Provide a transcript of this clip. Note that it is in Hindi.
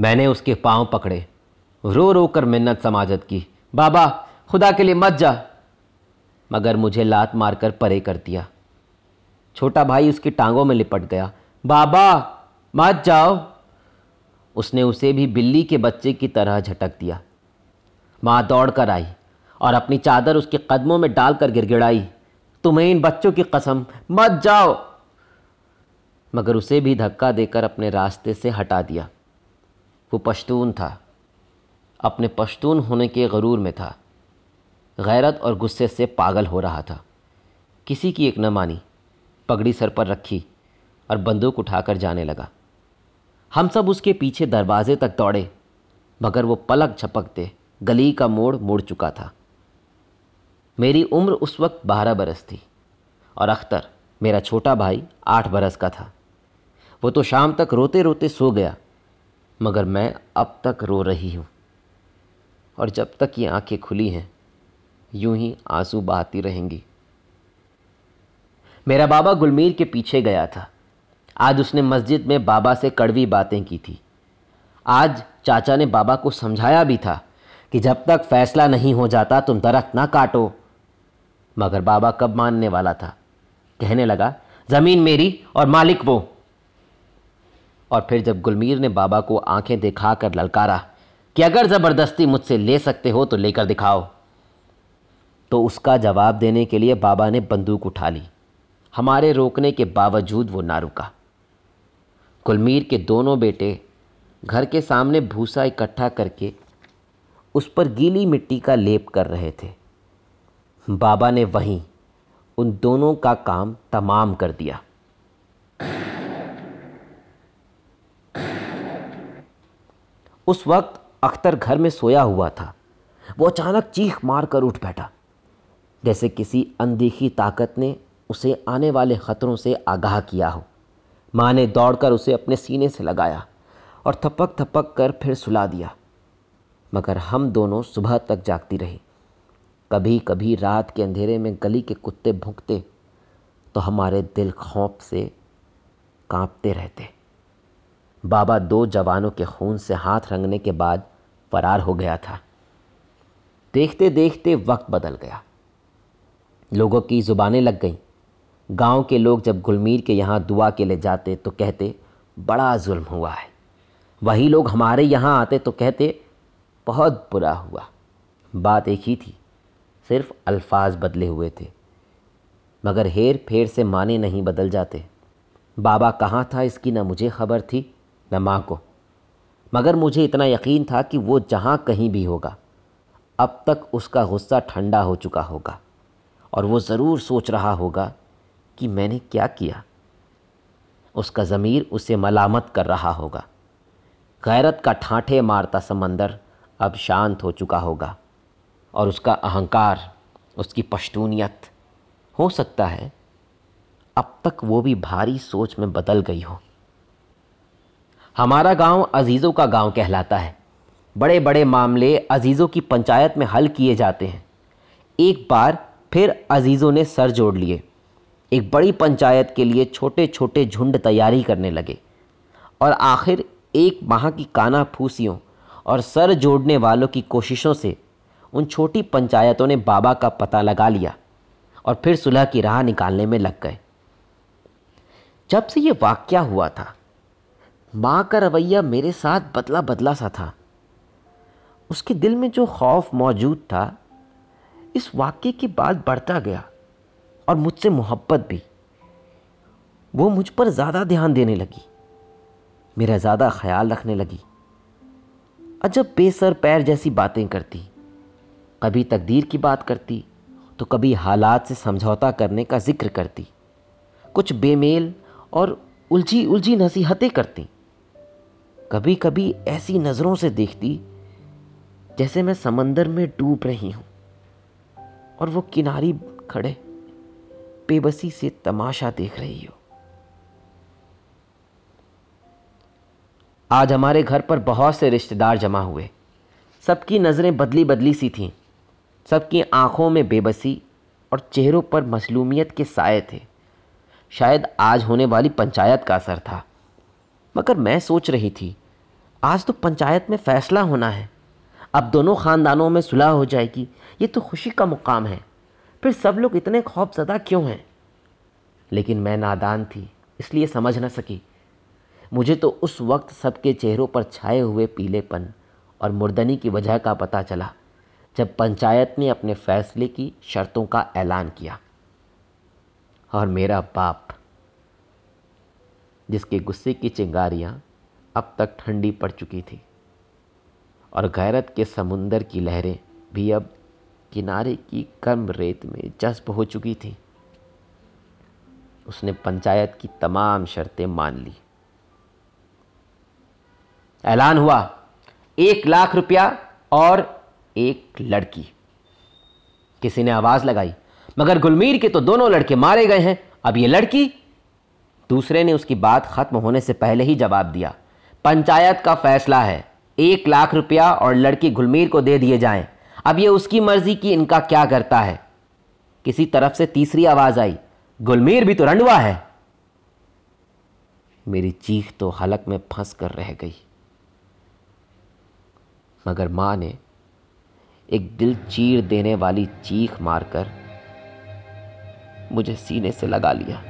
मैंने उसके पाँव पकड़े। रो रो कर मिन्नत समाजत की। बाबा, खुदा के लिए मत जा। मगर मुझे लात मारकर परे कर दिया। छोटा भाई उसकी टांगों में लिपट गया। बाबा, मत जाओ। उसने उसे भी बिल्ली के बच्चे की तरह झटक दिया। माँ दौड़ कर आई और अपनी चादर उसके कदमों में डालकर गिड़गिड़ाई। तुम्हें इन बच्चों की कसम, मत जाओ। मगर उसे भी धक्का देकर अपने रास्ते से हटा दिया। वो पश्तून था। अपने पश्तून होने के गरूर में था। गैरत और गुस्से से पागल हो रहा था। किसी की एक न मानी, पगड़ी सर पर रखी और बंदूक उठाकर जाने लगा। हम सब उसके पीछे दरवाजे तक दौड़े, मगर वो पलक झपकते गली का मोड़ मुड़ चुका था। मेरी उम्र उस वक्त बारह बरस थी और अख्तर, मेरा छोटा भाई आठ बरस का था। वो तो शाम तक रोते रोते सो गया। मगर मैं अब तक रो रही हूँ। और जब तक ये आँखें खुली हैं, यूँ ही आँसू बहाती रहेंगी। मेरा बाबा गुलमीर के पीछे गया था। आज उसने मस्जिद में बाबा से कड़वी बातें की थी। आज चाचा ने बाबा को समझाया भी था कि जब तक फैसला नहीं हो जाता, तुम दरख्त ना काटो। मगर बाबा कब मानने वाला था? कहने लगा, ज़मीन मेरी और मालिक वो। और फिर जब गुलमीर ने बाबा को आँखें दिखाकर ललकारा कि अगर ज़बरदस्ती मुझसे ले सकते हो तो लेकर दिखाओ तो उसका जवाब देने के लिए बाबा ने बंदूक उठा ली। हमारे रोकने के बावजूद वो ना रुका। कुलमीर के दोनों बेटे घर के सामने भूसा इकट्ठा करके उस पर गीली मिट्टी का लेप कर रहे थे। बाबा ने वहीं उन दोनों का काम तमाम कर दिया। उस वक्त अख्तर घर में सोया हुआ था। वो अचानक चीख मार कर उठ बैठा। जैसे किसी अनदेखी ताकत ने उसे आने वाले ख़तरों से आगाह किया हो। माँ ने दौड़कर उसे अपने सीने से लगाया और थपक थपक कर फिर सुला दिया। मगर हम दोनों सुबह तक जागती रही। कभी कभी रात के अंधेरे में गली के कुत्ते भुंकते तो हमारे दिल खौफ से कांपते रहते। बाबा दो जवानों के खून से हाथ रंगने के बाद फरार हो गया था। देखते देखते वक्त बदल गया। लोगों की ज़ुबानें लग गईं। गाँव के लोग जब गुलमीर के यहाँ दुआ के लिए जाते तो कहते, बड़ा जुल्म हुआ है। वही लोग हमारे यहाँ आते तो कहते, बहुत बुरा हुआ। बात एक ही थी, सिर्फ़ अल्फाज बदले हुए थे। मगर हेर फेर से माने नहीं बदल जाते। बाबा कहाँ था इसकी न मुझे खबर थी। न माँ को। मगर मुझे इतना यकीन था कि वो जहाँ कहीं भी होगा, अब तक उसका गुस्सा ठंडा हो चुका होगा और वो ज़रूर सोच रहा होगा कि मैंने क्या किया। उसका ज़मीर उसे मलामत कर रहा होगा। गैरत का ठाठे मारता समंदर अब शांत हो चुका होगा और उसका अहंकार, उसकी पश्तूनियत हो सकता है, अब तक वो भी भारी सोच में बदल गई हो। हमारा गाँव अजीज़ों का गाँव कहलाता है। बड़े बड़े मामले अजीज़ों की पंचायत में हल किए जाते हैं। एक बार फिर अजीज़ों ने सर जोड़ लिए। एक बड़ी पंचायत के लिए छोटे छोटे झुंड तैयारी करने लगे और आखिर एक माह की काना फूसियों और सर जोड़ने वालों की कोशिशों से उन छोटी पंचायतों ने बाबा का पता लगा लिया और फिर सुलह की राह निकालने में लग गए। जब से ये वाक्य हुआ था माँ का रवैया मेरे साथ बदला बदला सा था। उसके दिल में जो खौफ मौजूद था, इस वाक्य के बाद बढ़ता गया और मुझसे मोहब्बत भी। वो मुझ पर ज़्यादा ध्यान देने लगी, मेरा ज़्यादा ख्याल रखने लगी। अजब बेसर पैर जैसी बातें करती, कभी तकदीर की बात करती तो कभी हालात से समझौता करने का ज़िक्र करती। कुछ बेमेल और उलझी उलझी नसीहतें करती। कभी कभी ऐसी नज़रों से देखती जैसे मैं समंदर में डूब रही हूँ और वो किनारी खड़े, बेबसी से तमाशा देख रही हो। आज हमारे घर पर बहुत से रिश्तेदार जमा हुए। सबकी नज़रें बदली बदली सी थीं। सबकी आँखों में बेबसी और चेहरों पर मसलूमियत के साए थे। शायद आज होने वाली पंचायत का असर था, मगर मैं सोच रही थी आज तो पंचायत में फैसला होना है। अब दोनों ख़ानदानों में सुलह हो जाएगी। ये तो खुशी का मुकाम है। फिर सब लोग इतने खौफजदा क्यों हैं? लेकिन मैं नादान थी, इसलिए समझ न सकी। मुझे तो उस वक्त सबके चेहरों पर छाए हुए पीलेपन और मुर्दनी की वजह का पता चला, जब पंचायत ने अपने फैसले की शर्तों का ऐलान किया। और मेरा बाप, जिसके गुस्से की चिंगारियाँ अब तक ठंडी पड़ चुकी थी। और गैरत के समुंदर की लहरें भी अब किनारे की गर्म रेत में जज्ब हो चुकी थी। उसने पंचायत की तमाम शर्तें मान ली। ऐलान हुआ, एक लाख रुपया और एक लड़की। किसी ने आवाज़ लगाई, मगर गुलमीर के तो दोनों लड़के मारे गए हैं। अब ये लड़की, दूसरे ने उसकी बात खत्म होने से पहले ही जवाब दिया। पंचायत का फैसला है। एक लाख रुपया और लड़की गुलमीर को दे दिए जाएँ। अब ये उसकी मर्ज़ी की इनका क्या करता है। किसी तरफ़ से तीसरी आवाज़ आई गुलमीर भी तो रंडवा है। मेरी चीख तो हलक में फंस कर रह गई। मगर माँ ने एक दिल चीर देने वाली चीख मारकर मुझे सीने से लगा लिया।